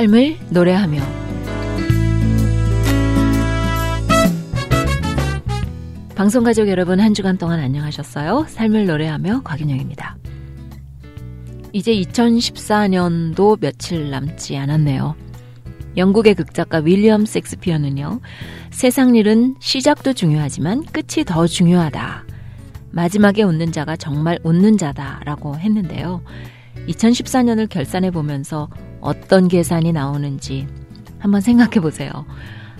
삶을 노래하며 방송 가족 여러분 한 주간 동안 안녕하셨어요? 삶을 노래하며 곽윤영입니다. 이제 2014년도 며칠 남지 않았네요. 영국의 극작가 윌리엄 섹스피어는요, 세상 일은 시작도 중요하지만 끝이 더 중요하다. 마지막에 웃는 자가 정말 웃는 자다라고 했는데요. 2014년을 결산해 보면서 어떤 계산이 나오는지 한번 생각해 보세요.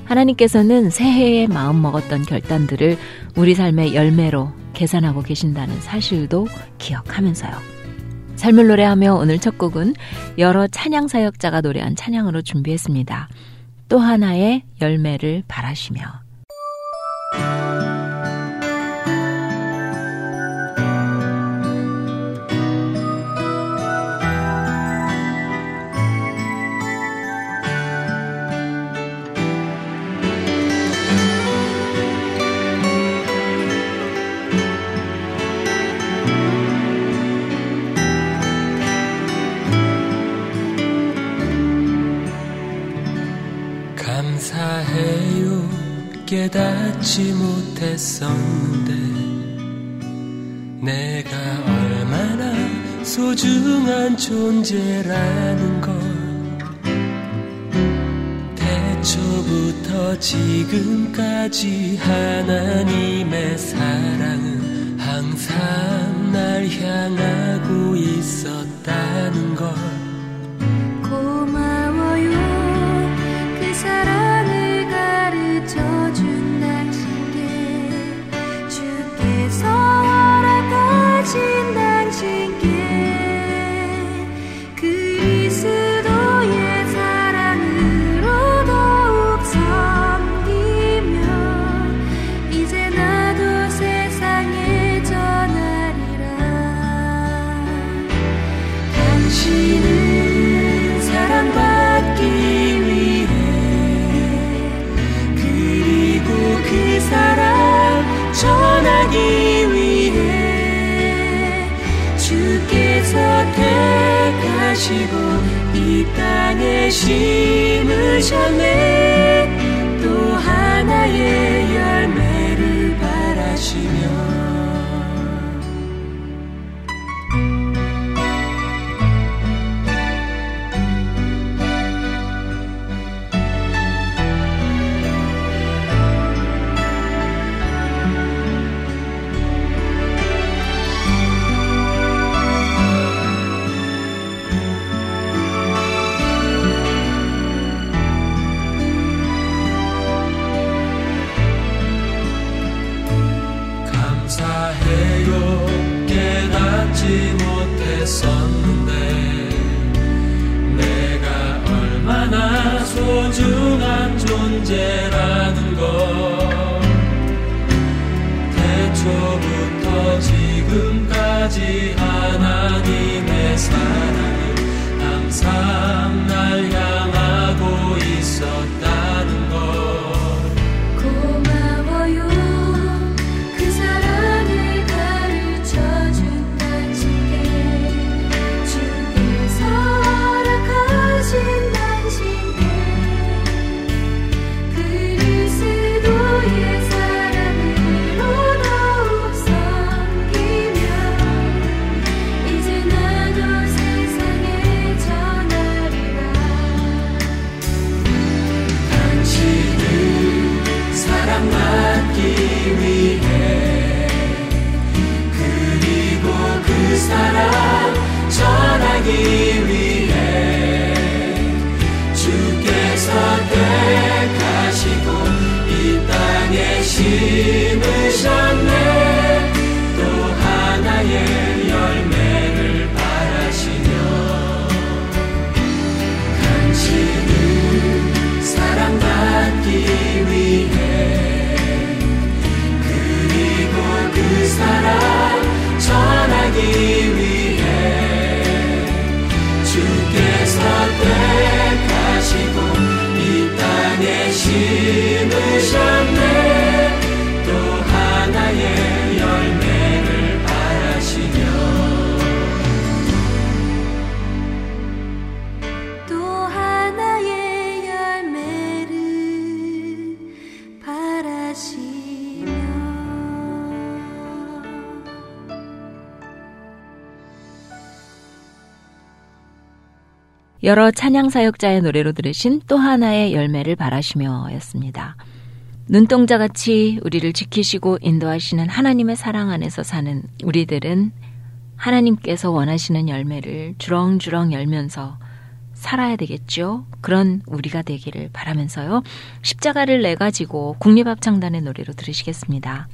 하나님께서는 새해에 마음 먹었던 결단들을 우리 삶의 열매로 계산하고 계신다는 사실도 기억하면서요. 삶을 노래하며 오늘 첫 곡은 여러 찬양 사역자가 노래한 찬양으로 준비했습니다. 또 하나의 열매를 바라시며 깨닫지 못했었는데 내가 얼마나 소중한 존재라는 걸 태초부터 지금까지 하나님의 사랑은 항상 날 향하고 있었다는 걸 여러 찬양 사역자의 노래로 들으신 또 하나의 열매를 바라시며 였습니다. 눈동자같이 우리를 지키시고 인도하시는 하나님의 사랑 안에서 사는 우리들은 하나님께서 원하시는 열매를 주렁주렁 열면서 살아야 되겠죠. 그런 우리가 되기를 바라면서요. 십자가를 내 가지고 국립합창단의 노래로 들으시겠습니다.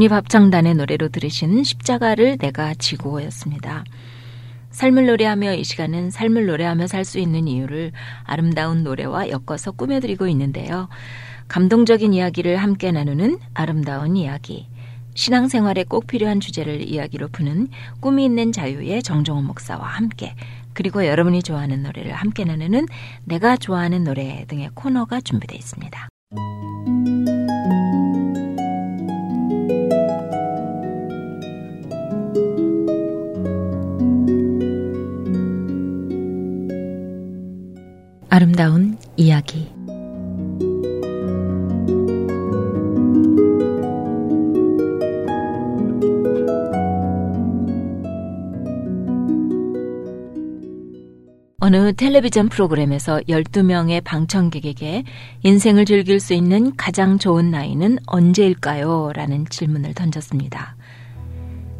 국립합창단의 노래로 들으신 십자가를 내가 지고였습니다. 삶을 노래하며 이 시간은 삶을 노래하며 살 수 있는 이유를 아름다운 노래와 엮어서 꾸며드리고 있는데요. 감동적인 이야기를 함께 나누는 아름다운 이야기. 신앙생활에 꼭 필요한 주제를 이야기로 푸는 꿈이 있는 자유의 정종원 목사와 함께 그리고 여러분이 좋아하는 노래를 함께 나누는 내가 좋아하는 노래 등의 코너가 준비되어 있습니다. 아름다운 이야기 어느 텔레비전 프로그램에서 12명의 방청객에게 인생을 즐길 수 있는 가장 좋은 나이는 언제일까요? 라는 질문을 던졌습니다.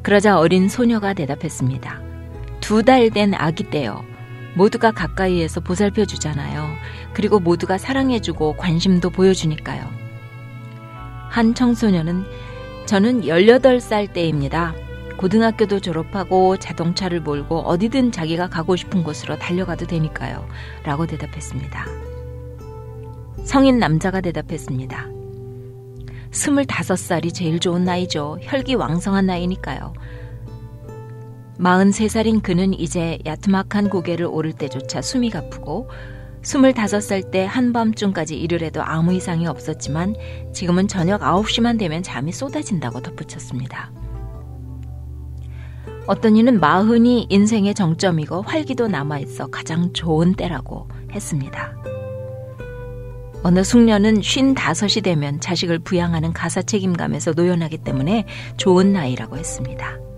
그러자 어린 소녀가 대답했습니다. 두 달 된 아기 때요. 모두가 가까이에서 보살펴 주잖아요. 그리고 모두가 사랑해 주고 관심도 보여주니까요. 한 청소년은 저는 18살 때입니다. 고등학교도 졸업하고 자동차를 몰고 어디든 자기가 가고 싶은 곳으로 달려가도 되니까요. 라고 대답했습니다. 성인 남자가 대답했습니다. 25살이 제일 좋은 나이죠. 혈기 왕성한 나이니까요. 43살인 그는 이제 야트막한 고개를 오를 때조차 숨이 가쁘고 25살 때 한밤중까지 일을 해도 아무 이상이 없었지만 지금은 저녁 9시만 되면 잠이 쏟아진다고 덧붙였습니다. 어떤 이는 마흔이 인생의 정점이고 활기도 남아있어 가장 좋은 때라고 했습니다. 어느 숙녀는 55이 되면 자식을 부양하는 가사 책임감에서 노연하기 때문에 좋은 나이라고 했습니다.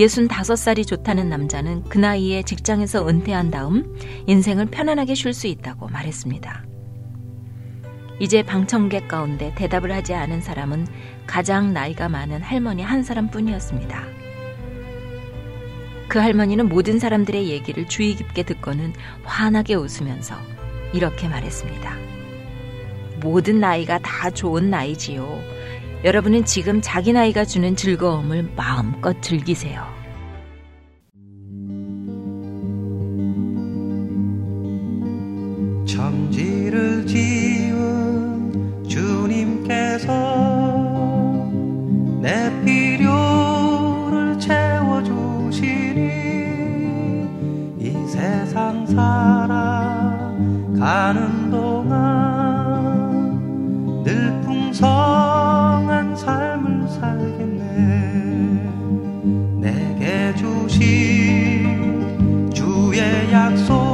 65살이 좋다는 남자는 그 나이에 직장에서 은퇴한 다음 인생을 편안하게 쉴 수 있다고 말했습니다. 이제 방청객 가운데 대답을 하지 않은 사람은 가장 나이가 많은 할머니 한 사람 뿐이었습니다. 그 할머니는 모든 사람들의 얘기를 주의 깊게 듣고는 환하게 웃으면서 이렇게 말했습니다. 모든 나이가 다 좋은 나이지요. 여러분은 지금 자기 나이가 주는 즐거움을 마음껏 즐기세요. 천지를 지은 주님께서 내 필요를 채워주시니 이 세상 살아가는 동안 늘 풍성 주의 약속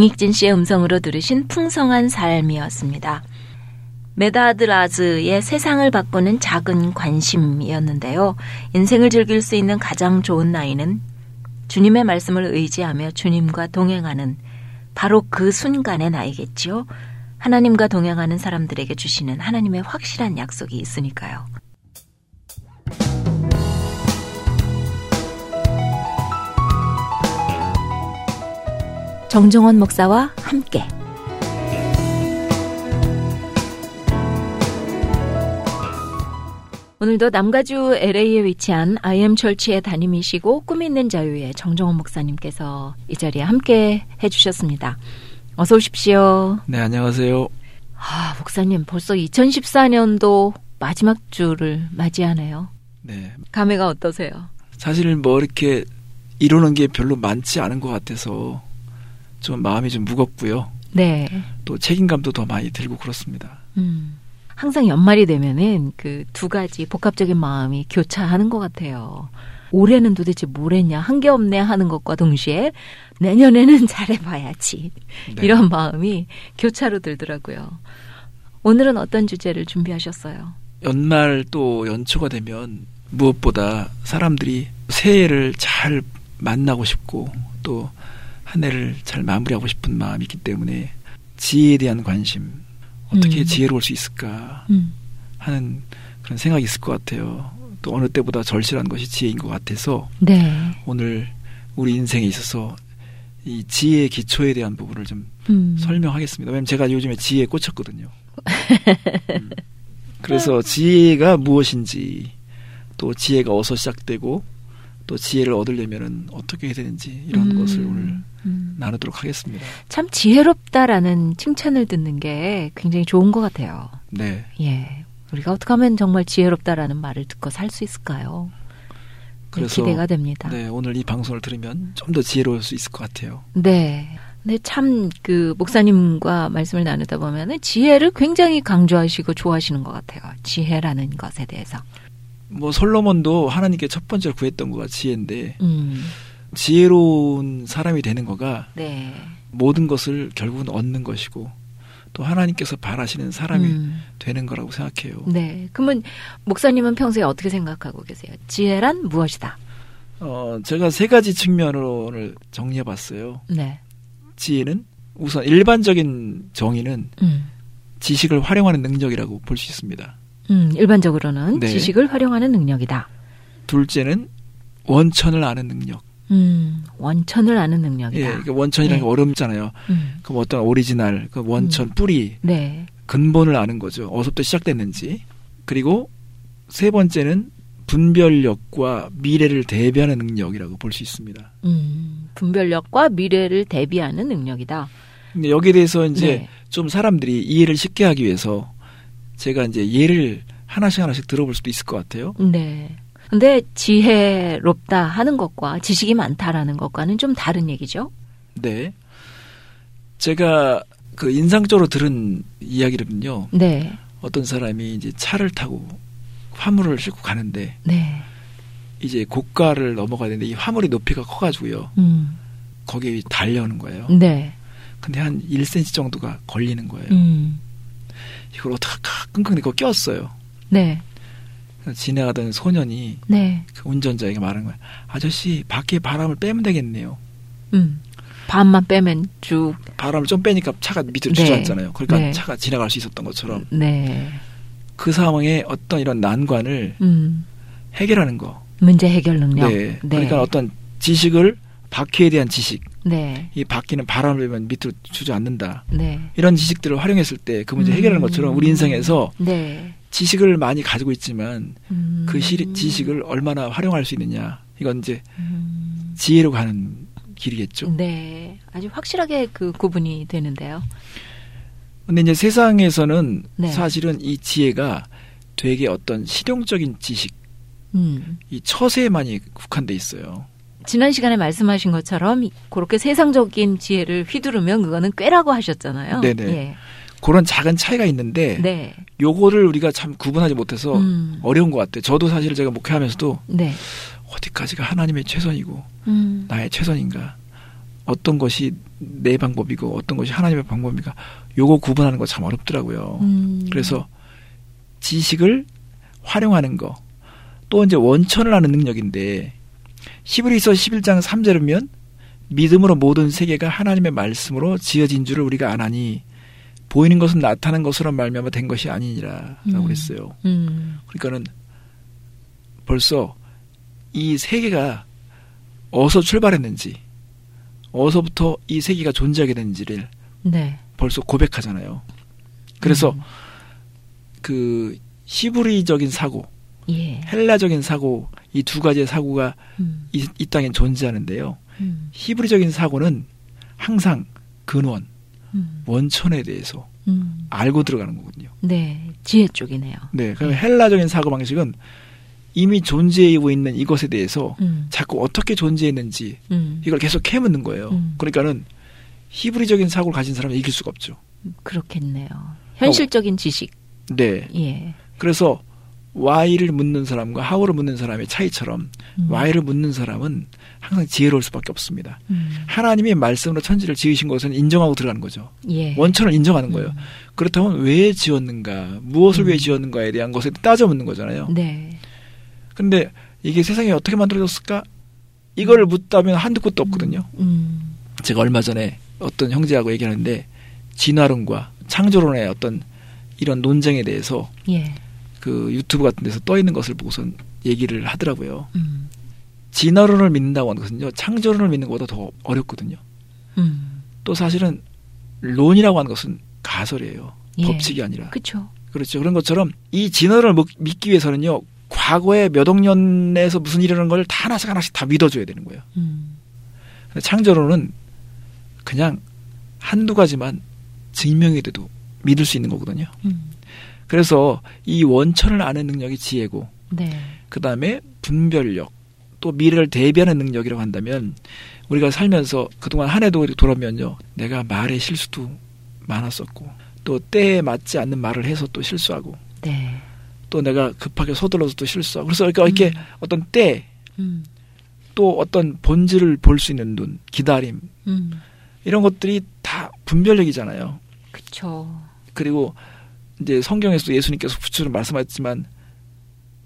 방익진 씨의 음성으로 들으신 풍성한 삶이었습니다. 메다드라즈의 세상을 바꾸는 작은 관심이었는데요. 인생을 즐길 수 있는 가장 좋은 나이는 주님의 말씀을 의지하며 주님과 동행하는 바로 그 순간의 나이겠지요. 하나님과 동행하는 사람들에게 주시는 하나님의 확실한 약속이 있으니까요. 정정원 목사와 함께 오늘도 남가주 LA에 위치한 IM 철치의 담임이시고 꿈 있는 자유의 정정원 목사님께서 이 자리에 함께 해주셨습니다. 어서 오십시오. 네, 안녕하세요. 아, 목사님 벌써 2014년도 마지막 주를 맞이하네요. 네. 감회가 어떠세요? 사실 뭐 이렇게 이루는 게 별로 많지 않은 것 같아서 좀 마음이 좀 무겁고요. 네. 또 책임감도 더 많이 들고 그렇습니다. 음. 항상 연말이 되면은 그 두 가지 복합적인 마음이 교차하는 것 같아요. 올해는 도대체 뭘 했냐, 한 게 없네 하는 것과 동시에 내년에는 잘해봐야지. 네. 이런 마음이 교차로 들더라고요. 오늘은 어떤 주제를 준비하셨어요? 연말 또 연초가 되면 무엇보다 사람들이 새해를 잘 만나고 싶고 또 한 해를 잘 마무리하고 싶은 마음이 있기 때문에 지혜에 대한 관심 어떻게 음. 지혜로울 수 있을까 음. 하는 그런 생각이 있을 것 같아요. 또 어느 때보다 절실한 것이 지혜인 것 같아서 네. 오늘 우리 인생에 있어서 이 지혜의 기초에 대한 부분을 좀 음. 설명하겠습니다. 왜냐면 제가 요즘에 지혜에 꽂혔거든요. 음. 그래서 지혜가 무엇인지 또 지혜가 어디서 시작되고 또 지혜를 얻으려면은 어떻게 해야 되는지 이런 음. 것을 오늘 음. 나누도록 하겠습니다. 참 지혜롭다라는 칭찬을 듣는 게 굉장히 좋은 것 같아요. 네. 예. 우리가 어떻게 하면 정말 지혜롭다라는 말을 듣고 살 수 있을까요? 네, 그래서 기대가 됩니다. 네, 오늘 이 방송을 들으면 좀 더 지혜로울 수 있을 것 같아요. 네. 근데 참 그 목사님과 말씀을 나누다 보면은 지혜를 굉장히 강조하시고 좋아하시는 것 같아요. 지혜라는 것에 대해서. 뭐 솔로몬도 하나님께 첫 번째로 구했던 거가 지혜인데 음. 지혜로운 사람이 되는 거가 네. 모든 것을 결국은 얻는 것이고 또 하나님께서 바라시는 사람이 음. 되는 거라고 생각해요. 네. 그러면 목사님은 평소에 어떻게 생각하고 계세요? 지혜란 무엇이다? 어, 제가 세 가지 측면으로 오늘 정리해 봤어요. 네. 지혜는 우선 일반적인 정의는 음. 지식을 활용하는 능력이라고 볼 수 있습니다. 음, 일반적으로는 네. 지식을 활용하는 능력이다. 둘째는 원천을 아는 능력. 음, 원천을 아는 예, 능력이다. 그러니까 원천이라는 네. 게 어렵잖아요. 음, 그 어떤 오리지널, 그 원천 음. 뿌리, 네. 근본을 아는 거죠. 어디서부터 시작됐는지. 그리고 세 번째는 분별력과 미래를 대비하는 능력이라고 볼 수 있습니다. 음, 분별력과 미래를 대비하는 능력이다. 근데 여기에 대해서 이제 네. 좀 사람들이 이해를 쉽게 하기 위해서 제가 이제 예를 하나씩 하나씩 들어볼 수도 있을 것 같아요. 네. 근데 지혜롭다 하는 것과 지식이 많다라는 것과는 좀 다른 얘기죠. 네. 제가 그 인상적으로 들은 이야기를은요. 네. 어떤 사람이 이제 차를 타고 화물을 싣고 가는데 네. 이제 고가를 넘어가야 되는데 이 화물이 높이가 커가지고요. 음. 거기에 달려오는 거예요. 네. 근데 한 1cm 정도가 걸리는 거예요. 음. 이걸 어떡할까 끙끙 이거 꼈어요. 네. 지나가던 소년이 네. 그 운전자에게 말한 거예요. 아저씨 밖에 바람을 빼면 되겠네요. 음. 반만 빼면 쭉. 바람을 좀 빼니까 차가 밑으로 네. 주저앉잖아요. 그러니까 네. 차가 지나갈 수 있었던 것처럼 네. 그 상황에 어떤 이런 난관을 음. 해결하는 거. 문제 해결 능력. 네. 그러니까 어떤 지식을 바퀴에 대한 지식, 네. 이 바퀴는 바람을 빼면 밑으로 주저앉는다. 네. 이런 지식들을 활용했을 때 그 문제 해결하는 것처럼 우리 인생에서 네. 지식을 많이 가지고 있지만 음. 그 시, 지식을 얼마나 활용할 수 있느냐. 이건 이제 음. 지혜로 가는 길이겠죠. 네. 아주 확실하게 그 구분이 되는데요. 근데 이제 세상에서는 네. 사실은 이 지혜가 되게 어떤 실용적인 지식, 음. 이 처세에만이 국한돼 있어요. 지난 시간에 말씀하신 것처럼 그렇게 세상적인 지혜를 휘두르면 그거는 꾀라고 하셨잖아요. 네네. 예. 그런 작은 차이가 있는데 네. 요거를 우리가 참 구분하지 못해서 음. 어려운 것 같아요. 저도 사실 제가 목회하면서도 네. 어디까지가 하나님의 최선이고 음. 나의 최선인가 어떤 것이 내 방법이고 어떤 것이 하나님의 방법인가 요거 구분하는 거 참 어렵더라고요. 음. 그래서 지식을 활용하는 거 또 이제 원천을 아는 능력인데 히브리서 11장 3절이면 믿음으로 모든 세계가 하나님의 말씀으로 지어진 줄을 우리가 아나니 보이는 것은 나타난 것으로 말미암아 된 것이 아니니라라고 음. 그랬어요. 음. 그러니까는 벌써 이 세계가 어디서 출발했는지 어디서부터 이 세계가 존재하게 됐는지를 네. 벌써 고백하잖아요. 그래서 음. 그 히브리적인 사고, 예. 헬라적인 사고 이 두 가지의 사고가 음. 이, 이 땅에 존재하는데요. 음. 히브리적인 사고는 항상 근원, 음. 원천에 대해서 음. 알고 들어가는 거거든요. 네. 지혜 쪽이네요. 네, 그럼 헬라적인 사고 방식은 이미 존재하고 있는 이것에 대해서 음. 자꾸 어떻게 존재했는지 음. 이걸 계속 캐묻는 거예요. 음. 그러니까는 히브리적인 사고를 가진 사람은 이길 수가 없죠. 그렇겠네요. 현실적인 지식. 네. 예. 그래서 Y를 묻는 사람과 How를 묻는 사람의 차이처럼 음. Y를 묻는 사람은 항상 지혜로울 수밖에 없습니다. 음. 하나님이 말씀으로 천지를 지으신 것은 인정하고 들어가는 거죠. 예. 원천을 인정하는 거예요. 음. 그렇다면 왜 지었는가, 무엇을 음. 왜 지었는가에 대한 것을 따져 묻는 거잖아요. 네. 근데 이게 세상에 어떻게 만들어졌을까? 이걸 묻다면 한두 곳도 없거든요. 음. 제가 얼마 전에 어떤 형제하고 얘기하는데 진화론과 창조론의 어떤 이런 논쟁에 대해서 예. 그 유튜브 같은 데서 떠 있는 것을 보고선 얘기를 하더라고요. 음. 진화론을 믿는다고 하는 것은요, 창조론을 믿는 것보다 더 어렵거든요. 음. 또 사실은 론이라고 하는 것은 가설이에요. 예. 법칙이 아니라. 그쵸. 그렇죠. 그런 것처럼 이 진화론을 먹- 믿기 위해서는요, 과거에 몇 억 년에서 무슨 일이라는 걸 다 하나씩 하나씩 다 믿어줘야 되는 거예요. 음. 창조론은 그냥 한두 가지만 증명이 돼도 믿을 수 있는 거거든요. 음. 그래서 이 원천을 아는 능력이 지혜고, 네. 그 다음에 분별력, 또 미래를 대비하는 능력이라고 한다면, 우리가 살면서 그동안 한 해도 돌아오면요, 내가 말의 실수도 많았었고, 또 때에 맞지 않는 말을 해서 또 실수하고, 네. 또 내가 급하게 서둘러서 또 실수하고, 그래서 그러니까 이렇게 음. 어떤 때, 음. 또 어떤 본질을 볼 수 있는 눈, 기다림, 음. 이런 것들이 다 분별력이잖아요. 그쵸. 그리고 이제 성경에서도 예수님께서 부처로 말씀하셨지만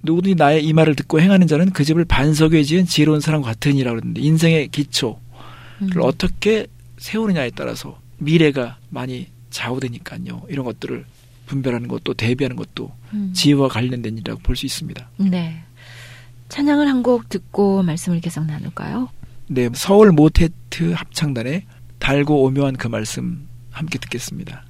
누구든지 나의 이 말을 듣고 행하는 자는 그 집을 반석에 지은 지혜로운 사람과 같으니라고 그러는데 인생의 기초를 음. 어떻게 세우느냐에 따라서 미래가 많이 좌우되니까요. 이런 것들을 분별하는 것도 대비하는 것도 음. 지혜와 관련된 일이라고 볼 수 있습니다. 네. 찬양을 한 곡 듣고 말씀을 계속 나눌까요? 네, 서울 모테트 합창단의 달고 오묘한 그 말씀 함께 듣겠습니다.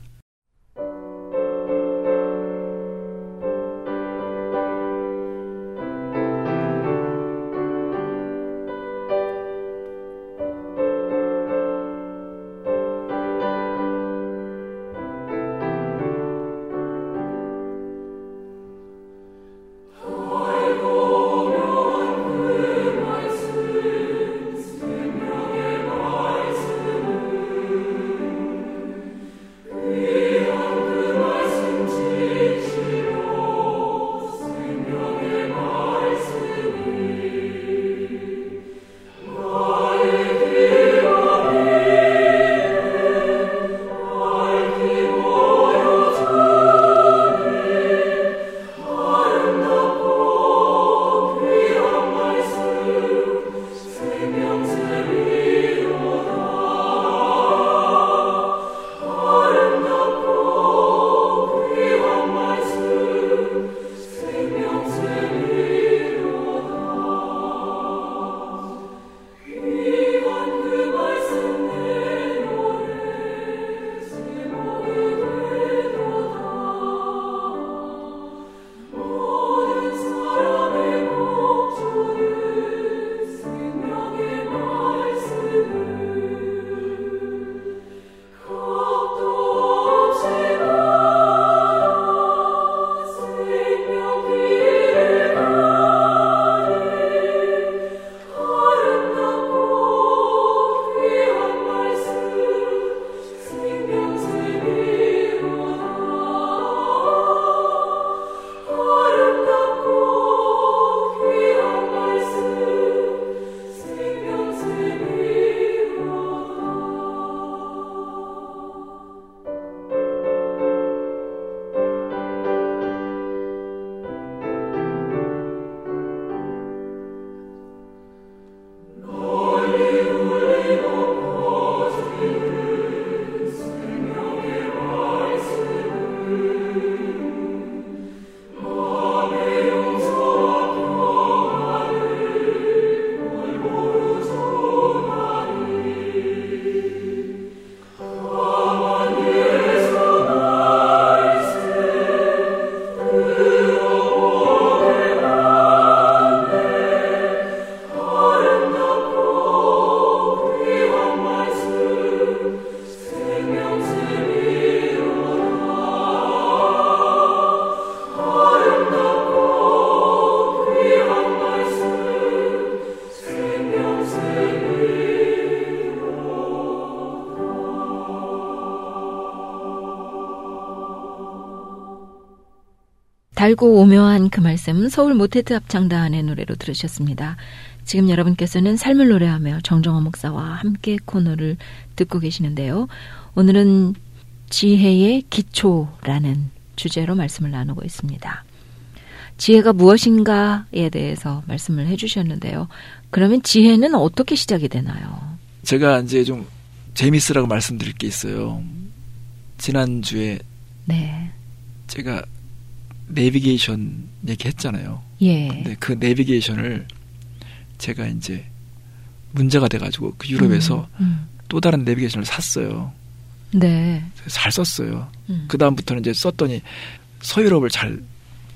달고 오묘한 그 말씀 서울 모테트 합창단의 노래로 들으셨습니다. 지금 여러분께서는 삶을 노래하며 정정호 목사와 함께 코너를 듣고 계시는데요. 오늘은 지혜의 기초라는 주제로 말씀을 나누고 있습니다. 지혜가 무엇인가에 대해서 말씀을 해주셨는데요. 그러면 지혜는 어떻게 시작이 되나요? 제가 이제 좀 재밌으라고 말씀드릴 게 있어요. 지난주에 네. 제가 내비게이션 얘기했잖아요. 예. 근데 그 내비게이션을 제가 이제 문제가 돼가지고 그 유럽에서 음, 또 다른 내비게이션을 샀어요. 음. 네. 잘 썼어요. 음. 그 다음부터는 이제 썼더니 서유럽을 잘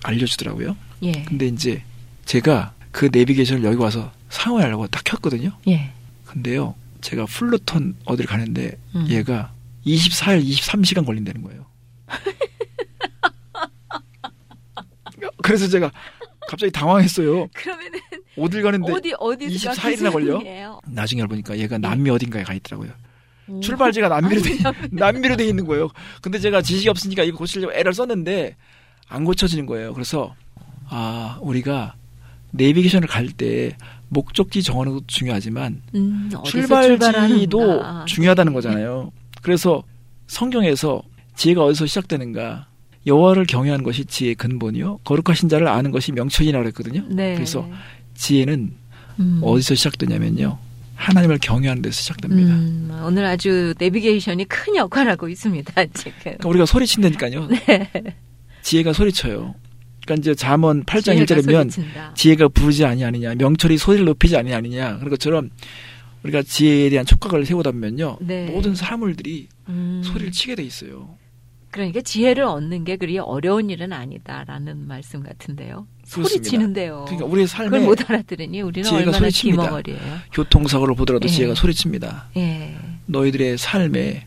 알려주더라고요. 예. 근데 이제 제가 그 내비게이션을 여기 와서 사용하려고 딱 켰거든요. 예. 근데요, 제가 플루턴 어디를 가는데 음. 얘가 24일, 23시간 걸린다는 거예요. 그래서 제가 갑자기 당황했어요. 그러면은 어딜 가는데 어디 어디가 24일이나 걸려? 나중에 알아보니까 얘가 남미 어딘가에 가 있더라고요. 오. 출발지가 남미로 돼, 남미로 돼 있는 거예요. 근데 제가 지식이 없으니까 이거 고치려고 애를 썼는데 안 고쳐지는 거예요. 그래서 아 우리가 내비게이션을 갈 때 목적지 정하는 것도 중요하지만 음, 출발지도. 중요하다는 거잖아요. 그래서 성경에서 지혜가 어디서 시작되는가? 여호와를 경외하는 것이 지혜의 근본이요. 거룩하신 자를 아는 것이 명철이라고 그랬거든요. 네. 그래서 지혜는 음. 어디서 시작되냐면요. 하나님을 경외하는 데서 시작됩니다. 음, 오늘 아주 내비게이션이 큰 역할을 하고 있습니다. 지금. 그러니까 우리가 소리친다니까요. 네. 지혜가 소리쳐요. 그러니까 이제 잠언 8장 지혜가 1절이면 소리친다. 지혜가 부르지 아니하느냐, 명철이 소리를 높이지 아니하느냐. 그런 것처럼 우리가 지혜에 대한 촉각을 세우다 보면요. 네. 모든 사물들이 음, 소리를 치게 돼 있어요. 그러니까 지혜를 얻는 게 그리 어려운 일은 아니다라는 말씀 같은데요. 그렇습니다. 소리치는데요. 그러니까 우리의 그걸 삶에 못 알아들으니 우리는 얼마나. 기머거리예요. 교통사고를 보더라도 예. 지혜가 소리칩니다. 예. 너희들의 삶에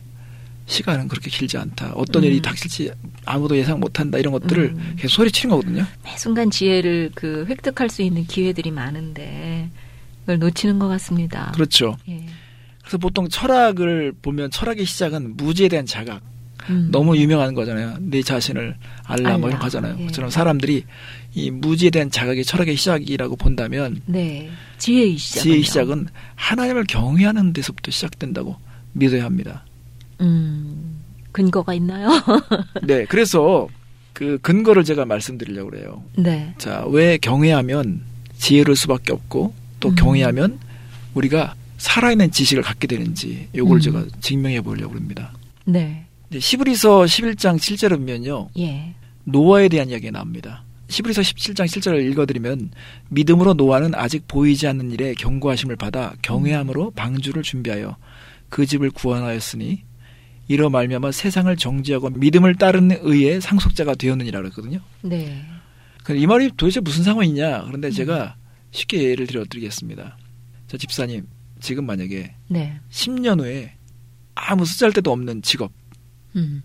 시간은 그렇게 길지 않다. 어떤 음. 일이 닥칠지 아무도 예상 못한다. 이런 것들을 음. 계속 소리치는 거거든요. 매 순간 지혜를 그 획득할 수 있는 기회들이 많은데 그걸 놓치는 것 같습니다. 그렇죠. 예. 그래서 보통 철학을 보면 철학의 시작은 무지에 대한 자각. 음. 너무 유명한 거잖아요. 내 자신을 알라 뭐 이런 알라. 거 하잖아요. 예. 그처럼 사람들이 이 무지에 대한 자각이 철학의 시작이라고 본다면 네. 지혜의 시작. 지혜의 시작은 하나님을 경외하는 데서부터 시작된다고 믿어야 합니다. 음. 근거가 있나요? 네, 그래서 그 근거를 제가 말씀드리려고 그래요. 네. 자, 왜 경외하면 지혜로울 수밖에 없고 또 음. 경외하면 우리가 살아있는 지식을 갖게 되는지 요걸 음. 제가 증명해 보려고 합니다. 네. 시브리서 11장 7절을 보면요. 예. 노아에 대한 이야기가 나옵니다. 시브리서 17장 7절을 읽어드리면 믿음으로 노아는 아직 보이지 않는 일에 경고하심을 받아 경외함으로 방주를 준비하여 그 집을 구원하였으니 이로 말미암아 세상을 정지하고 믿음을 따르는 의의 상속자가 되었느니라 그랬거든요. 네. 이 말이 도대체 무슨 상관이냐? 그런데 음. 제가 쉽게 예를 들어 드리겠습니다. 저 집사님 지금 만약에 네. 10년 후에 아무 쓰잘데도 없는 직업 음.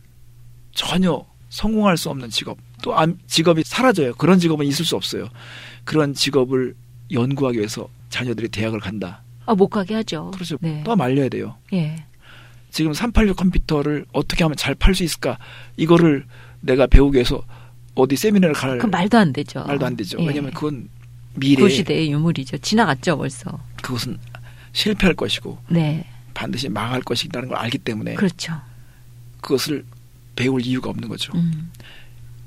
전혀 성공할 수 없는 직업 또 암- 직업이 사라져요. 그런 직업은 있을 수 없어요. 그런 직업을 연구하기 위해서 자녀들이 대학을 간다. 아, 못 가게 하죠. 그렇죠. 네. 또 말려야 돼요. 예. 지금 386 컴퓨터를 어떻게 하면 잘 팔 수 있을까? 이거를 내가 배우기 위해서 어디 세미나를 갈 그 말도 안 되죠. 말도 안 되죠. 예. 왜냐하면 그건 미래 그 시대의 유물이죠. 지나갔죠, 벌써. 그것은 실패할 것이고 네. 반드시 망할 것이라는 걸 알기 때문에 그렇죠. 그것을 배울 이유가 없는 거죠. 음.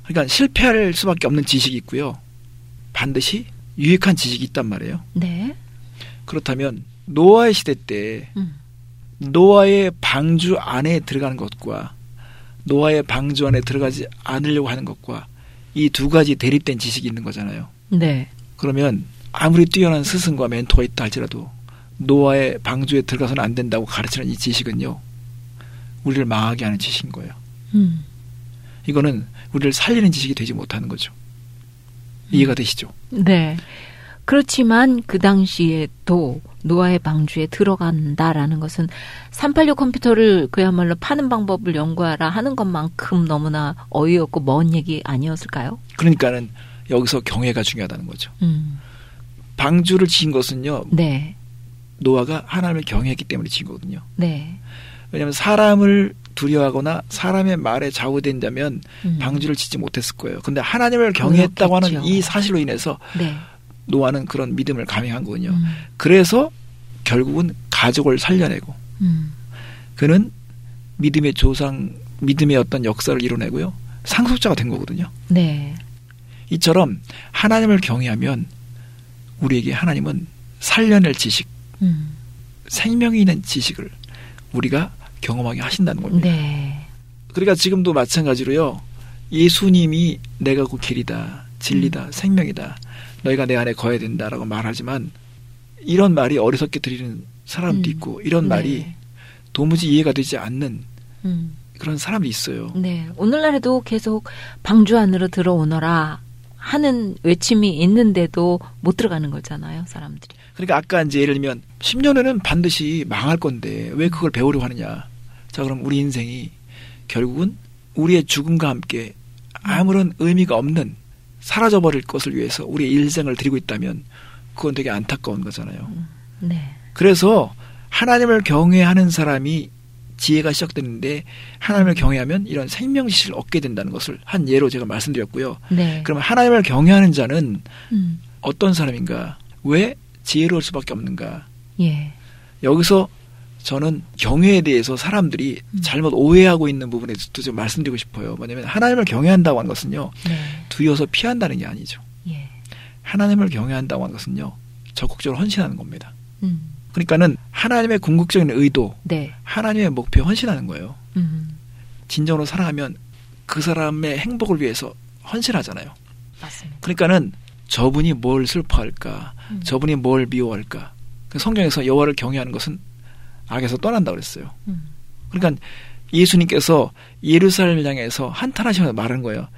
그러니까 실패할 수밖에 없는 지식이 있고요. 반드시 유익한 지식이 있단 말이에요. 네. 그렇다면 노아의 시대 때 음. 노아의 방주 안에 들어가는 것과 노아의 방주 안에 들어가지 않으려고 하는 것과 이 두 가지 대립된 지식이 있는 거잖아요. 네. 그러면 아무리 뛰어난 스승과 멘토가 있다 할지라도 노아의 방주에 들어가서는 안 된다고 가르치는 이 지식은요. 우리를 망하게 하는 지식인 거예요. 음. 이거는 우리를 살리는 지식이 되지 못하는 거죠. 이해가 되시죠? 네. 그렇지만 그 당시에도 노아의 방주에 들어간다라는 것은 386 컴퓨터를 그야말로 파는 방법을 연구하라 하는 것만큼 너무나 어이없고 먼 얘기 아니었을까요? 그러니까는 여기서 경외가 중요하다는 거죠. 음. 방주를 지은 것은요. 네. 노아가 하나님을 경외했기 때문에 지은 거거든요. 네. 왜냐하면 사람을 두려워하거나 사람의 말에 좌우된다면 음. 방주를 짓지 못했을 거예요. 근데 하나님을 경외했다고 하는. 이 사실로 인해서 네. 노아는 그런 믿음을 감행한 거군요. 음. 그래서 결국은 가족을 살려내고 음. 그는 믿음의 조상, 믿음의 어떤 역사를 이뤄내고요. 상속자가 된 거거든요. 네. 이처럼 하나님을 경외하면 우리에게 하나님은 살려낼 지식, 음. 생명이 있는 지식을 우리가 경험하게 하신다는 겁니다. 네. 그러니까 지금도 마찬가지로요. 예수님이 내가 그 길이다, 진리다, 음. 생명이다. 너희가 내 안에 거해야 된다라고 말하지만 이런 말이 어리석게 들리는 사람도 음. 있고 이런 네. 말이 도무지 이해가 되지 않는 음. 그런 사람이 있어요. 네. 오늘날에도 계속 방주 안으로 들어오너라 하는 외침이 있는데도 못 들어가는 거잖아요, 사람들이. 그러니까 아까 이제 예를 들면 10년 후에는 반드시 망할 건데 왜 그걸 배우려고 하느냐. 자, 그럼 우리 인생이 결국은 우리의 죽음과 함께 아무런 의미가 없는 사라져버릴 것을 위해서 우리의 일생을 드리고 있다면 그건 되게 안타까운 거잖아요. 네. 그래서 하나님을 경외하는 사람이 지혜가 시작되는데 하나님을 경외하면 이런 생명지식을 얻게 된다는 것을 한 예로 제가 말씀드렸고요. 네. 그러면 하나님을 경외하는 자는 음. 어떤 사람인가? 왜 지혜로울 수밖에 없는가? 예. 여기서 저는 경외에 대해서 사람들이 음. 잘못 오해하고 있는 부분에 도좀 말씀드리고 싶어요. 뭐냐면 하나님을 경외한다고 하는 것은요. 네. 두려워서 피한다는 게 아니죠. 예. 하나님을 경외한다고 하는 것은요. 적극적으로 헌신하는 겁니다. 음. 그러니까는 하나님의 궁극적인 의도, 네. 하나님의 목표 헌신하는 거예요. 음. 진정으로 사랑하면 그 사람의 행복을 위해서 헌신하잖아요. 맞습니다. 그러니까는 저분이 뭘 슬퍼할까, 음. 저분이 뭘 미워할까. 그 성경에서 여호와를 경외하는 것은 악에서 떠난다 그랬어요. 음. 그러니까 예수님께서 예루살렘을 향해서 한탄하시면서 말하는 거예요.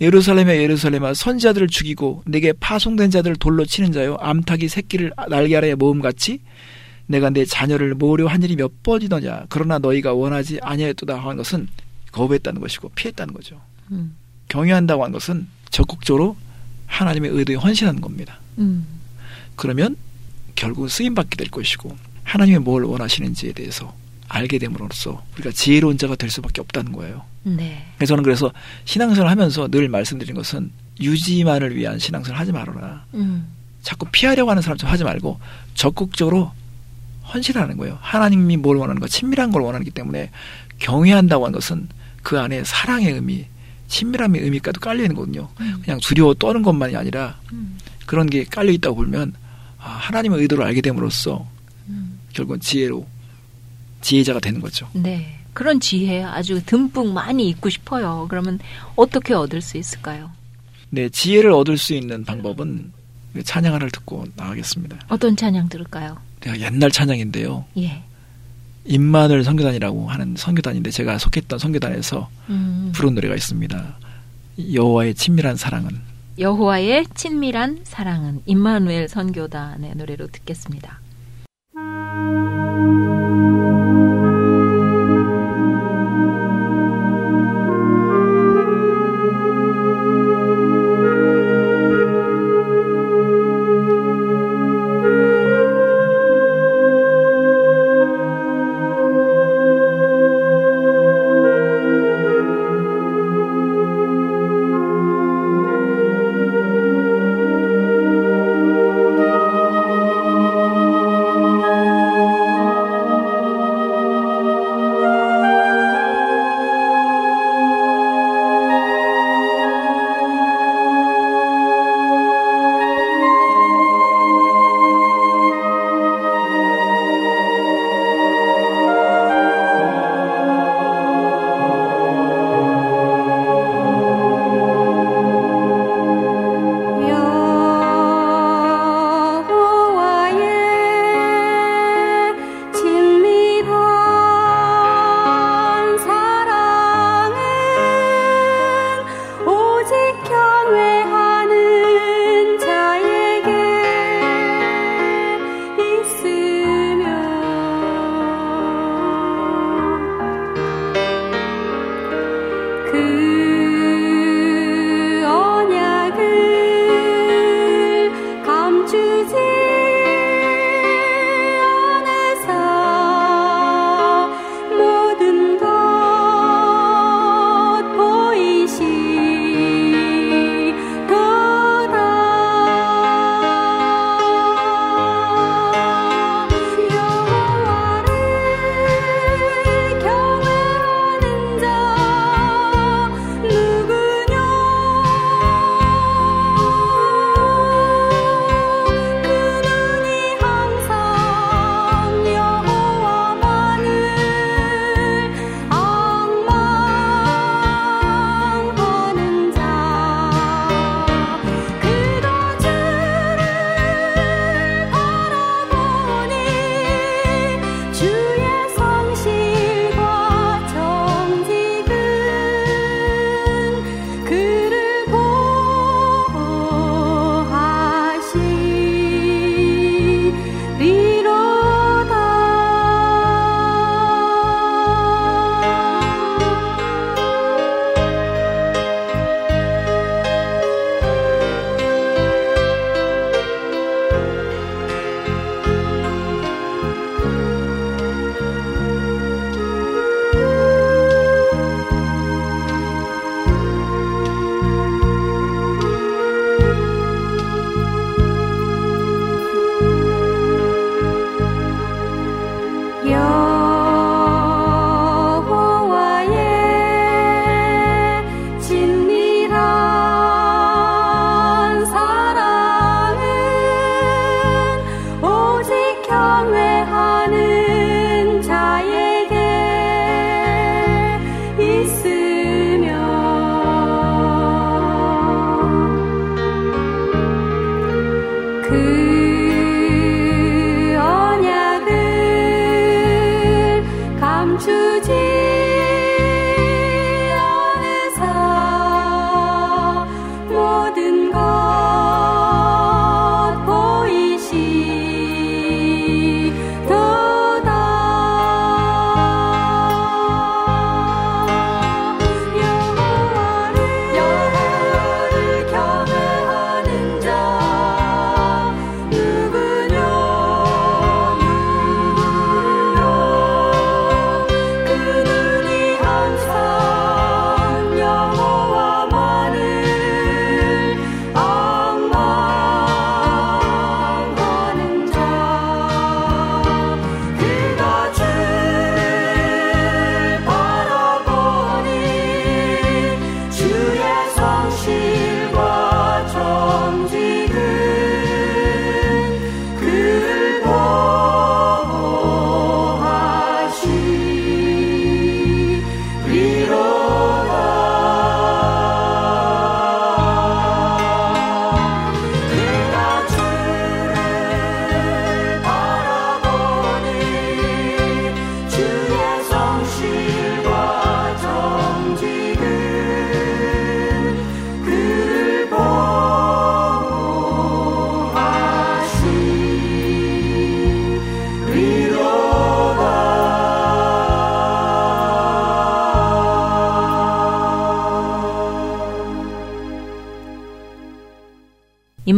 예루살렘에 예루살렘아 선지자들을 죽이고 내게 파송된 자들을 돌로 치는 자요 암탉이 새끼를 날개 아래에 모음같이 내가 내 자녀를 모으려 한 일이 몇 번이더냐 그러나 너희가 원하지 아니하였도다 하는 것은 거부했다는 것이고 피했다는 거죠. 음. 경외한다고 하는 것은 적극적으로 하나님의 의도에 헌신하는 겁니다. 음. 그러면 결국 쓰임 받게 될 것이고 하나님이 뭘 원하시는지에 대해서 알게 됨으로써 우리가 지혜로운 자가 될 수밖에 없다는 거예요. 네. 그래서 저는 그래서 신앙생활 하면서 늘 말씀드린 것은 유지만을 위한 신앙생활 하지 말아라. 음. 자꾸 피하려고 하는 사람처럼 하지 말고 적극적으로 헌신하는 거예요. 하나님이 뭘 원하는 거, 친밀한 걸 원하기 때문에 경외한다고 하는 것은 그 안에 사랑의 의미, 친밀함의 의미까지 깔려 있는 거거든요. 음. 그냥 두려워 떠는 것만이 아니라 음. 그런 게 깔려 있다고 보면 아, 하나님의 의도를 알게 됨으로써 음. 결국은 지혜로 지혜자가 되는 거죠. 네. 그런 지혜 아주 듬뿍 많이 있고 싶어요. 그러면 어떻게 얻을 수 있을까요? 네, 지혜를 얻을 수 있는 방법은 찬양 하나를 듣고 나가겠습니다. 어떤 찬양 들을까요? 내가 옛날 찬양인데요. 예. 임마늘 선교단이라고 하는 선교단인데 제가 속했던 선교단에서 음. 부른 노래가 있습니다. 여호와의 친밀한 사랑은 여호와의 친밀한 사랑은 임마누엘 선교단의 노래로 듣겠습니다. 내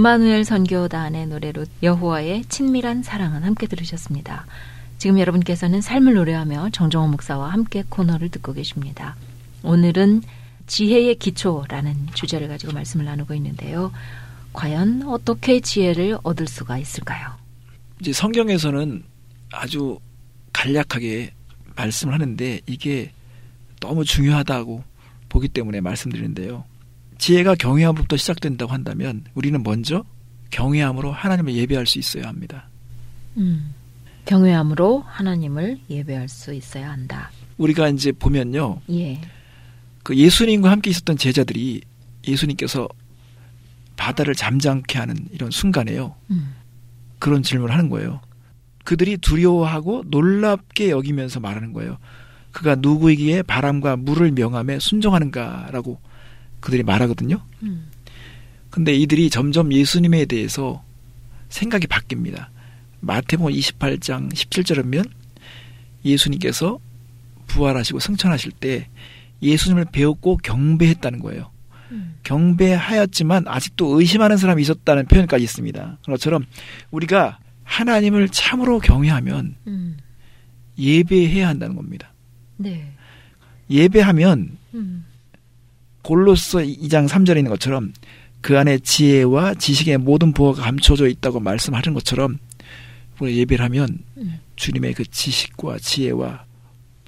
임마누엘 선교단의 노래로 여호와의 친밀한 사랑은 함께 들으셨습니다. 지금 여러분께서는 삶을 노래하며 정정원 목사와 함께 코너를 듣고 계십니다. 오늘은 지혜의 기초라는 주제를 가지고 말씀을 나누고 있는데요. 과연 어떻게 지혜를 얻을 수가 있을까요? 이제 성경에서는 아주 간략하게 말씀을 하는데 이게 너무 중요하다고 보기 때문에 말씀드리는데요. 지혜가 경외함으로부터 시작된다고 한다면 우리는 먼저 경외함으로 하나님을 예배할 수 있어야 합니다. 음, 경외함으로 하나님을 예배할 수 있어야 한다. 우리가 이제 보면요. 예. 그 예수님과 함께 있었던 제자들이 예수님께서 바다를 잠잠케 하는 이런 순간에요. 음, 그런 질문을 하는 거예요. 그들이 두려워하고 놀랍게 여기면서 말하는 거예요. 그가 누구이기에 바람과 물을 명함에 순종하는가라고 그들이 말하거든요. 음, 근데 이들이 점점 예수님에 대해서 생각이 바뀝니다. 마태복음 28장 17절에 면 예수님께서 부활하시고 승천하실 때 예수님을 배웠고 경배했다는 거예요. 음. 경배하였지만 아직도 의심하는 사람이 있었다는 표현까지 있습니다. 그것처럼 우리가 하나님을 참으로 경외하면 음, 예배해야 한다는 겁니다. 네. 예배하면 음, 골로서 2장 3절에 있는 것처럼 그 안에 지혜와 지식의 모든 보호가 감춰져 있다고 말씀하는 것처럼 우리가 예배를 하면 음. 주님의 그 지식과 지혜와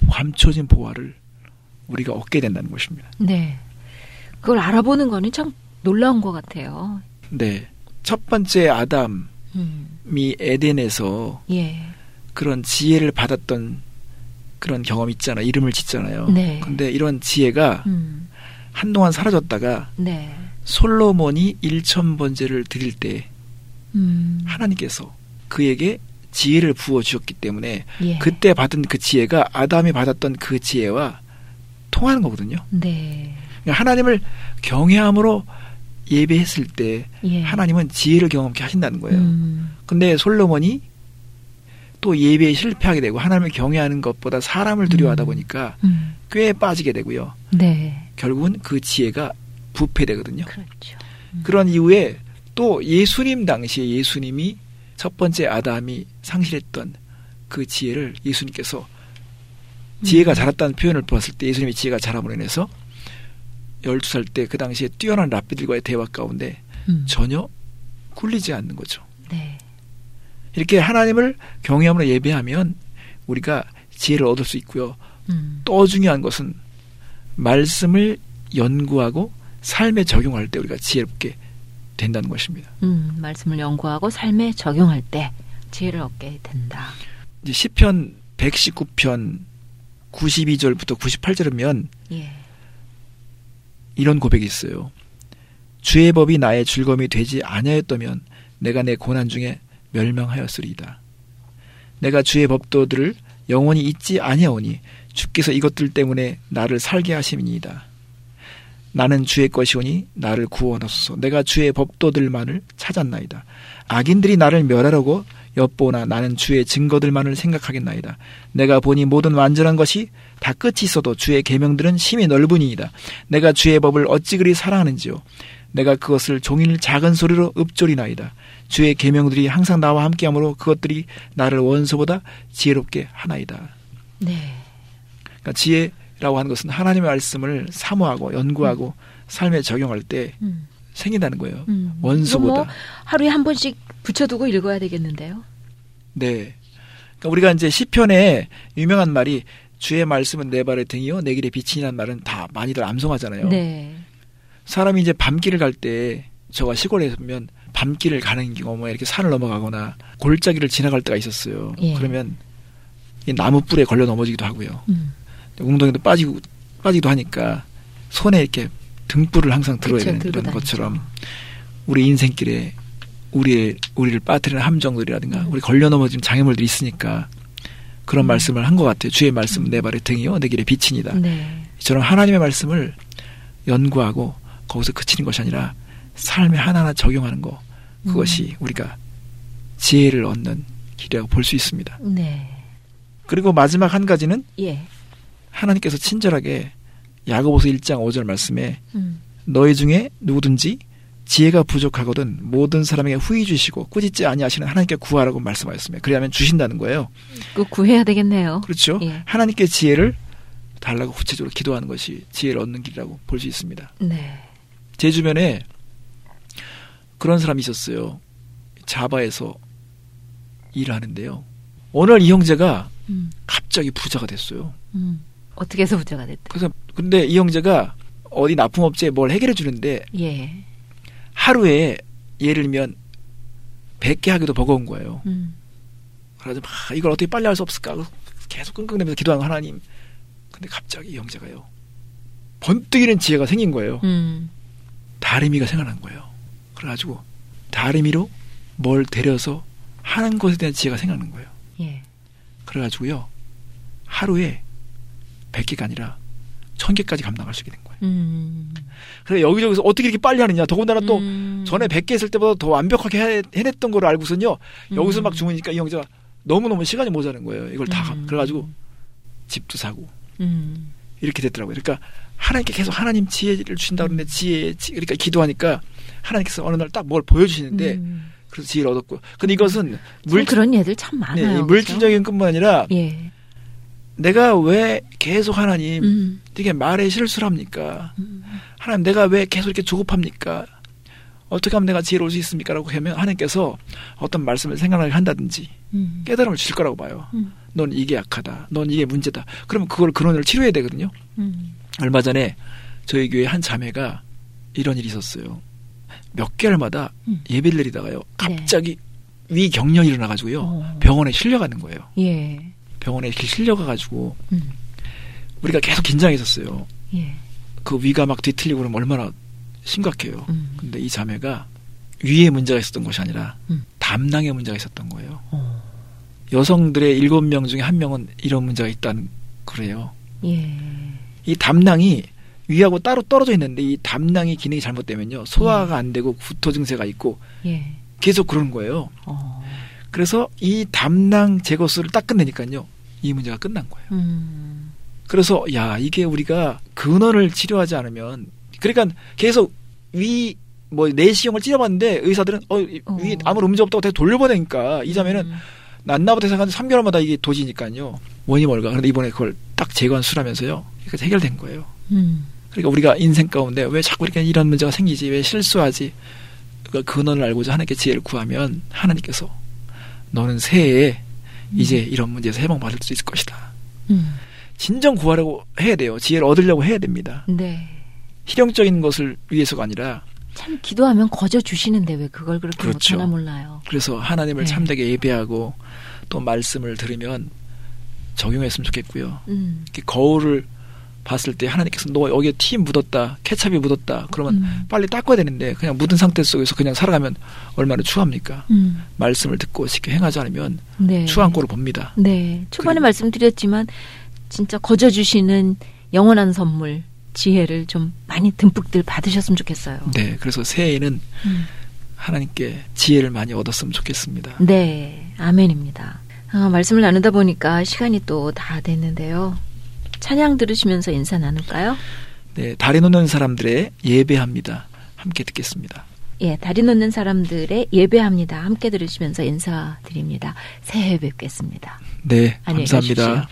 감춰진 보화를 우리가 얻게 된다는 것입니다. 네. 그걸 알아보는 거는 참 놀라운 것 같아요. 네. 첫 번째 아담이 음, 에덴에서 예. 그런 지혜를 받았던 그런 경험 있잖아요. 이름을 짓잖아요. 네. 근데 이런 지혜가 음, 한동안 사라졌다가 네. 솔로몬이 1천 번제를 드릴 때 음, 하나님께서 그에게 지혜를 부어 주셨기 때문에 예. 그때 받은 그 지혜가 아담이 받았던 그 지혜와 통하는 거거든요. 네. 그러니까 하나님을 경외함으로 예배했을 때 예. 하나님은 지혜를 경험케 하신다는 거예요. 음, 근데 솔로몬이 또 예배에 실패하게 되고 하나님을 경외하는 것보다 사람을 두려워하다 음. 보니까 음, 꽤 빠지게 되고요. 네. 결국은 그 지혜가 부패되거든요. 그렇죠. 그런 이후에 또 예수님 당시에 예수님이 첫 번째 아담이 상실했던 그 지혜를 예수님께서 지혜가 음. 자랐다는 표현을 봤을 때 예수님의 지혜가 자람으로 인해서 12살 때 그 당시에 뛰어난 랍비들과의 대화 가운데 음, 전혀 굴리지 않는 거죠. 네. 이렇게 하나님을 경외함으로 예배하면 우리가 지혜를 얻을 수 있고요. 음, 또 중요한 것은 말씀을 연구하고 삶에 적용할 때 우리가 지혜롭게 된다는 것입니다. 음, 말씀을 연구하고 삶에 적용할 때 지혜를 얻게 된다. 이제 시편 119편 92절부터 98절이면 예. 이런 고백이 있어요. 주의 법이 나의 즐거움이 되지 아니하였다면 내가 내 고난 중에 멸망하였으리이다. 내가 주의 법도들을 영원히 잊지 아니하오니 주께서 이것들 때문에 나를 살게 하심이니이다. 나는 주의 것이오니 나를 구원하소서. 내가 주의 법도들만을 찾았나이다. 악인들이 나를 멸하려고 엿보나 나는 주의 증거들만을 생각하겠나이다. 내가 보니 모든 완전한 것이 다 끝이 있어도 주의 계명들은 심히 넓으니이다. 내가 주의 법을 어찌 그리 사랑하는지요. 내가 그것을 종일 작은 소리로 읊조리나이다. 주의 계명들이 항상 나와 함께하므로 그것들이 나를 원수보다 지혜롭게 하나이다. 네. 그러니까 지혜라고 하는 것은 하나님의 말씀을 사모하고 연구하고 삶에 적용할 때 음, 생긴다는 거예요. 음. 원수보다. 뭐 하루에 한 번씩 붙여두고 읽어야 되겠는데요. 네. 그러니까 우리가 이제 시편에 유명한 말이 주의 말씀은 내 발의 등이요 내 길의 빛이라는 말은 다 많이들 암송하잖아요. 네. 사람이 이제 밤길을 갈 때 저가 시골에 있으면 밤길을 가는 경우에 이렇게 산을 넘어가거나 골짜기를 지나갈 때가 있었어요. 예. 그러면 이 나무 뿔에 걸려 넘어지기도 하고요. 음, 웅덩이도 빠지고 빠지기도 하니까 손에 이렇게 등불을 항상 들어야 그쵸, 되는 다니죠. 것처럼 우리 인생길에 우리의 우리를 빠뜨리는 함정들이라든가 음. 우리 걸려 넘어진 장애물들이 있으니까 그런 음. 말씀을 한 것 같아요. 주의 말씀 내 발의 등이요 내 길의 빛이니다. 네. 이처럼 하나님의 말씀을 연구하고 거기서 그치는 것이 아니라 삶에 하나하나 적용하는 거 음. 그것이 우리가 지혜를 얻는 길이라고 볼 수 있습니다. 네. 그리고 마지막 한 가지는 예. 하나님께서 친절하게 야고보서 1장 5절 말씀에 음, 너희 중에 누구든지 지혜가 부족하거든 모든 사람에게 후히 주시고 꾸짖지 아니하시는 하나님께 구하라고 말씀하셨습니다. 그리하면 주신다는 거예요. 꼭 구해야 되겠네요. 그렇죠? 예. 하나님께 지혜를 달라고 구체적으로 기도하는 것이 지혜를 얻는 길이라고 볼 수 있습니다. 네. 제 주변에 그런 사람이 있었어요. 자바에서 일을 하는데요. 오늘 이 형제가 음, 갑자기 부자가 됐어요. 음. 어떻게 해서 부자가 됐대? 그래서 근데 이 형제가 어디 납품업체에 뭘 해결해 주는데 예. 하루에 예를 들면 100개 하기도 버거운 거예요. 음. 그래서 막 이걸 어떻게 빨리 할 수 없을까 계속 끙끙대면서 기도하는 하나님. 근데 갑자기 이 형제가요. 번뜩 이는 지혜가 생긴 거예요. 음. 다리미가 생각난 거예요. 그래가지고 다리미로 뭘 데려서 하는 것에 대한 지혜가 생각난 거예요. 예. 그래가지고요 하루에 100개가 아니라 1000개까지 감당할 수 있게 된 거예요. 음. 그래 여기저기서 어떻게 이렇게 빨리 하느냐. 더군다나 또 음. 전에 100개 했을 때보다 더 완벽하게 해, 해냈던 걸 알고선요 여기서 음. 막 주무니까 이 형제가 너무너무 시간이 모자란 거예요. 이걸 다 음. 그래가지고 집도 사고 음. 이렇게 됐더라고요. 그러니까 하나님께 계속 하나님 지혜를 주신다 그러는데 지혜, 지- 그러니까 기도하니까 하나님께서 어느 날 딱 뭘 보여주시는데 음. 그래서 지혜를 얻었고. 근데 이것은 물 물, 그런 예들 참 네, 많아요. 이 그죠? 물질적인 것뿐만 아니라 예. 내가 왜 계속 하나님 음. 되게 말에 실수를 합니까? 음. 하나님 내가 왜 계속 이렇게 조급합니까? 어떻게 하면 내가 지혜로울 수 있습니까? 라고 하면 하나님께서 어떤 말씀을 생각나게 한다든지 음. 깨달음을 주실 거라고 봐요. 음. 넌 이게 약하다. 넌 이게 문제다. 그러면 그걸 근원을 치료해야 되거든요. 음. 얼마 전에 저희 교회 한 자매가 이런 일이 있었어요. 몇 개월마다 음. 예배를 드리다가요. 갑자기 위경련이 일어나가지고요. 어. 병원에 실려가는 거예요. 예. 병원에 이렇게 실려가가지고 음. 우리가 계속 긴장했었어요. 예. 그 위가 막 뒤틀리고 그러면 얼마나 심각해요. 음. 근데 이 자매가 위에 문제가 있었던 것이 아니라 음. 담낭에 문제가 있었던 거예요. 어. 여성들의 일곱 명 중에 한 명은 이런 문제가 있다는 그래요. 예. 이 담낭이 위하고 따로 떨어져 있는데 이 담낭이 기능이 잘못되면요 소화가 안 되고 구토 증세가 있고 예. 계속 그러는 거예요. 어. 그래서 이 담낭 제거술을 딱 끝내니까요 이 문제가 끝난 거예요. 음. 그래서 야 이게 우리가 근원을 치료하지 않으면 그러니까 계속 위 뭐 내시경을 찌려봤는데 의사들은 어, 이- 어. 위 아무 문제 없다고 되게 돌려보내니까 이 자매는 음. 낫나보다 생각하는 3개월마다 이게 도지니까요 원이 뭘까 그런데 이번에 그걸 딱 재건수라면서요 그러니까 해결된 거예요. 음. 그러니까 우리가 인생 가운데 왜 자꾸 이렇게 이런 문제가 생기지 왜 실수하지 그 근원을 알고자 하나님께 지혜를 구하면 하나님께서 너는 새해에 이제 이런 문제에서 해방받을 수 있을 것이다. 음. 진정 구하려고 해야 돼요. 지혜를 얻으려고 해야 됩니다. 네. 실용적인 것을 위해서가 아니라 참 기도하면 거저 주시는데 왜 그걸 그렇게 그렇죠. 못하나 몰라요. 그래서 하나님을 네. 참되게 예배하고 또 말씀을 들으면 적용했으면 좋겠고요. 음. 거울을 봤을 때 하나님께서 너 여기에 티 묻었다, 케찹이 묻었다. 그러면 음. 빨리 닦아야 되는데 그냥 묻은 상태 속에서 그냥 살아가면 얼마나 추합니까? 음. 말씀을 듣고 쉽게 행하지 않으면 네. 추한 꼴을 봅니다. 네. 초반에 말씀드렸지만 진짜 거저 주시는 영원한 선물 지혜를 좀 많이 듬뿍들 받으셨으면 좋겠어요. 네, 그래서 새해에는 음. 하나님께 지혜를 많이 얻었으면 좋겠습니다. 네, 아멘입니다. 아, 말씀을 나누다 보니까 시간이 또 다 됐는데요. 찬양 들으시면서 인사 나눌까요? 네, 다리 놓는 사람들의 예배합니다. 함께 듣겠습니다. 예, 다리 놓는 사람들의 예배합니다. 함께 들으시면서 인사드립니다. 새해 뵙겠습니다. 네, 감사합니다.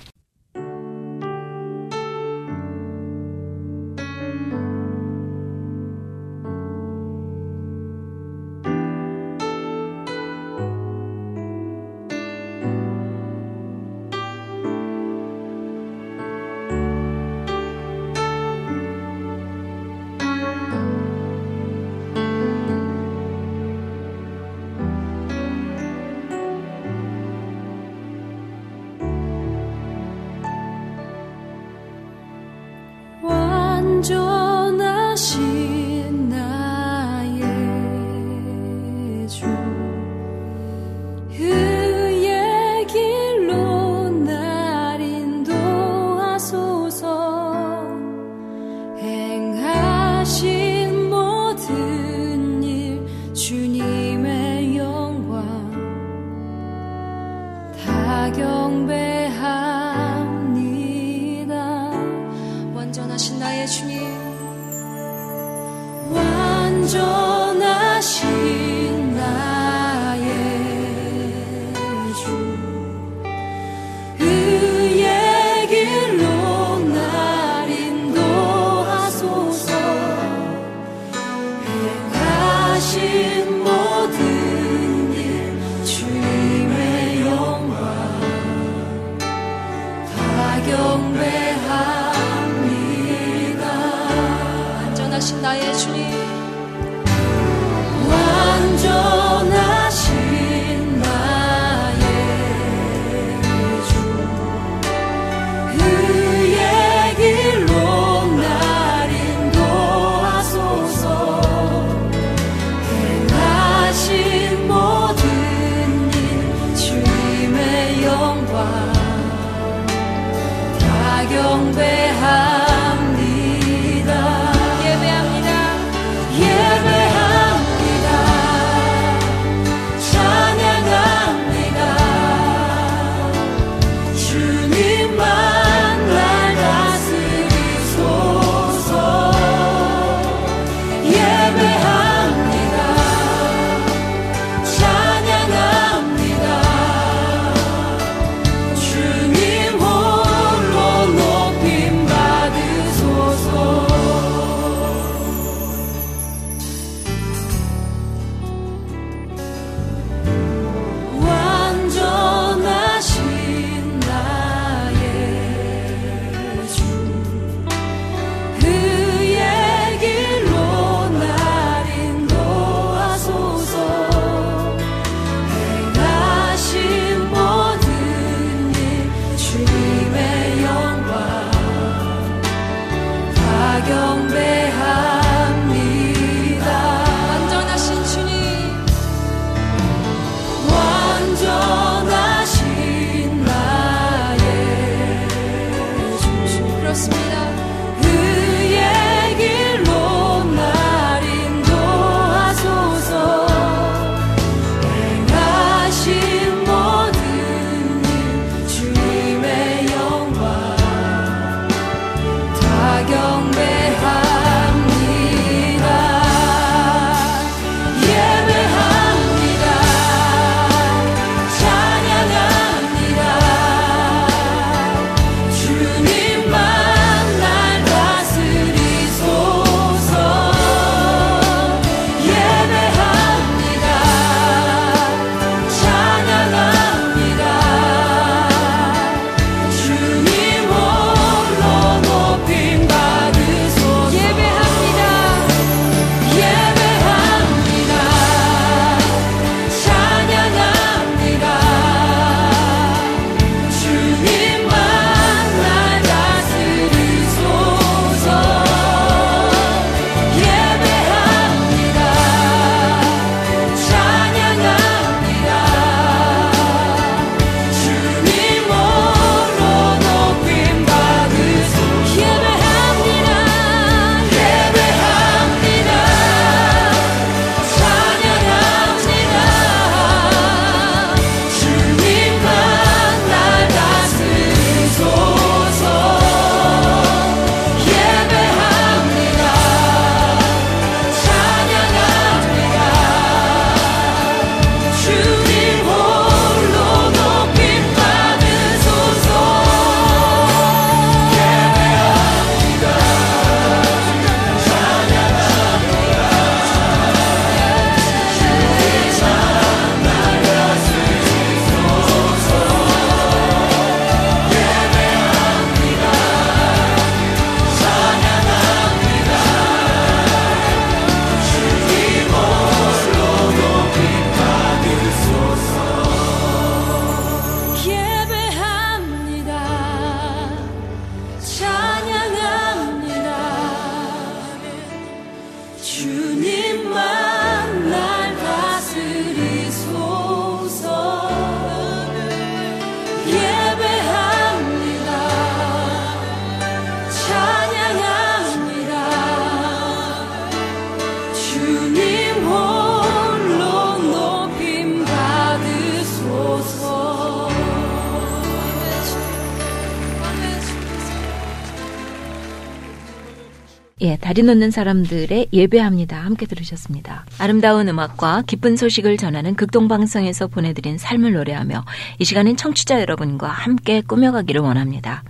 가리놓는 사람들의 예배합니다. 함께 들으셨습니다. 아름다운 음악과 기쁜 소식을 전하는 극동방송에서 보내드린 삶을 노래하며 이 시간은 청취자 여러분과 함께 꾸며가기를 원합니다.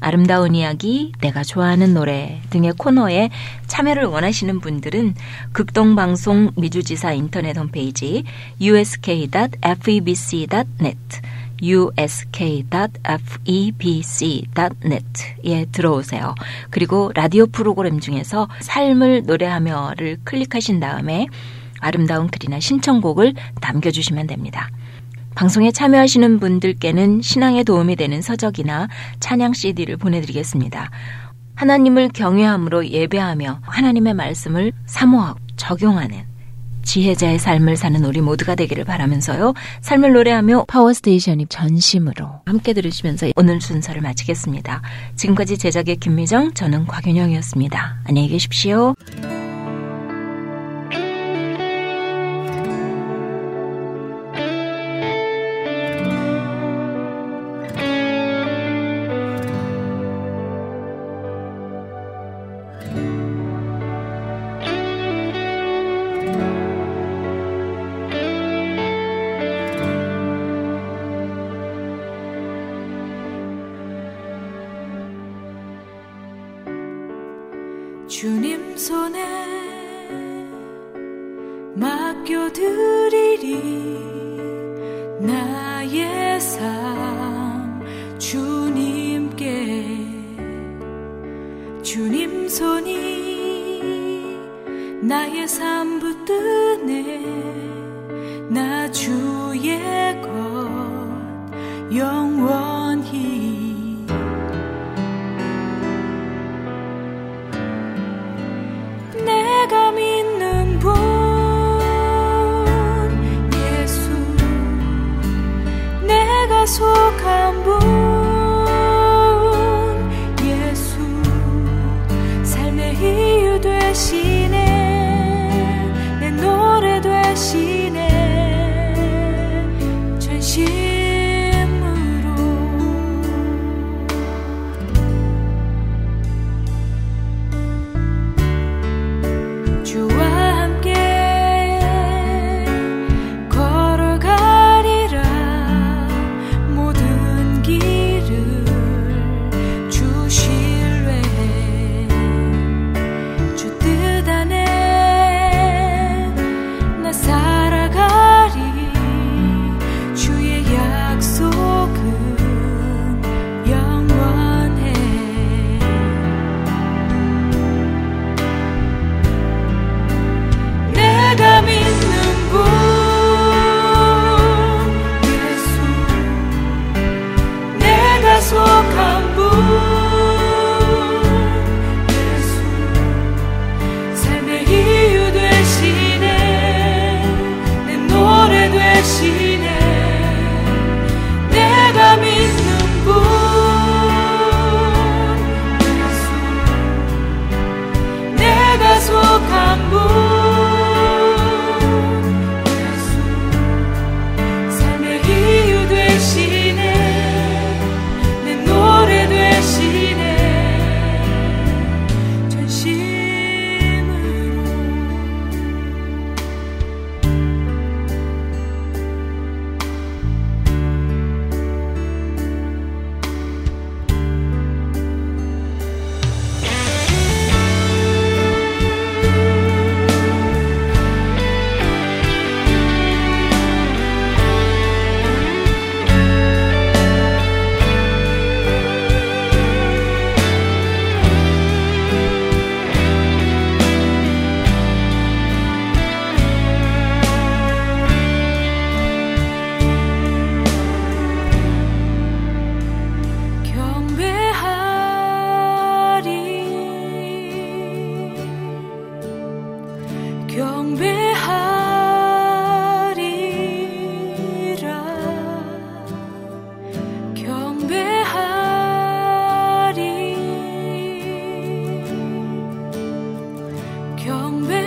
아름다운 이야기, 내가 좋아하는 노래 등의 코너에 참여를 원하시는 분들은 극동방송 미주지사 인터넷 홈페이지 usk.febc.net usk.febc.net에 들어오세요. 그리고 라디오 프로그램 중에서 삶을 노래하며를 클릭하신 다음에 아름다운 글이나 신청곡을 남겨주시면 됩니다. 방송에 참여하시는 분들께는 신앙에 도움이 되는 서적이나 찬양 CD를 보내드리겠습니다. 하나님을 경외함으로 예배하며 하나님의 말씀을 사모하고 적용하는 지혜자의 삶을 사는 우리 모두가 되기를 바라면서요. 삶을 노래하며 파워스테이션이 전심으로 함께 들으시면서 오늘 순서를 마치겠습니다. 지금까지 제작의 김미정, 저는 곽윤영이었습니다. 안녕히 계십시오. long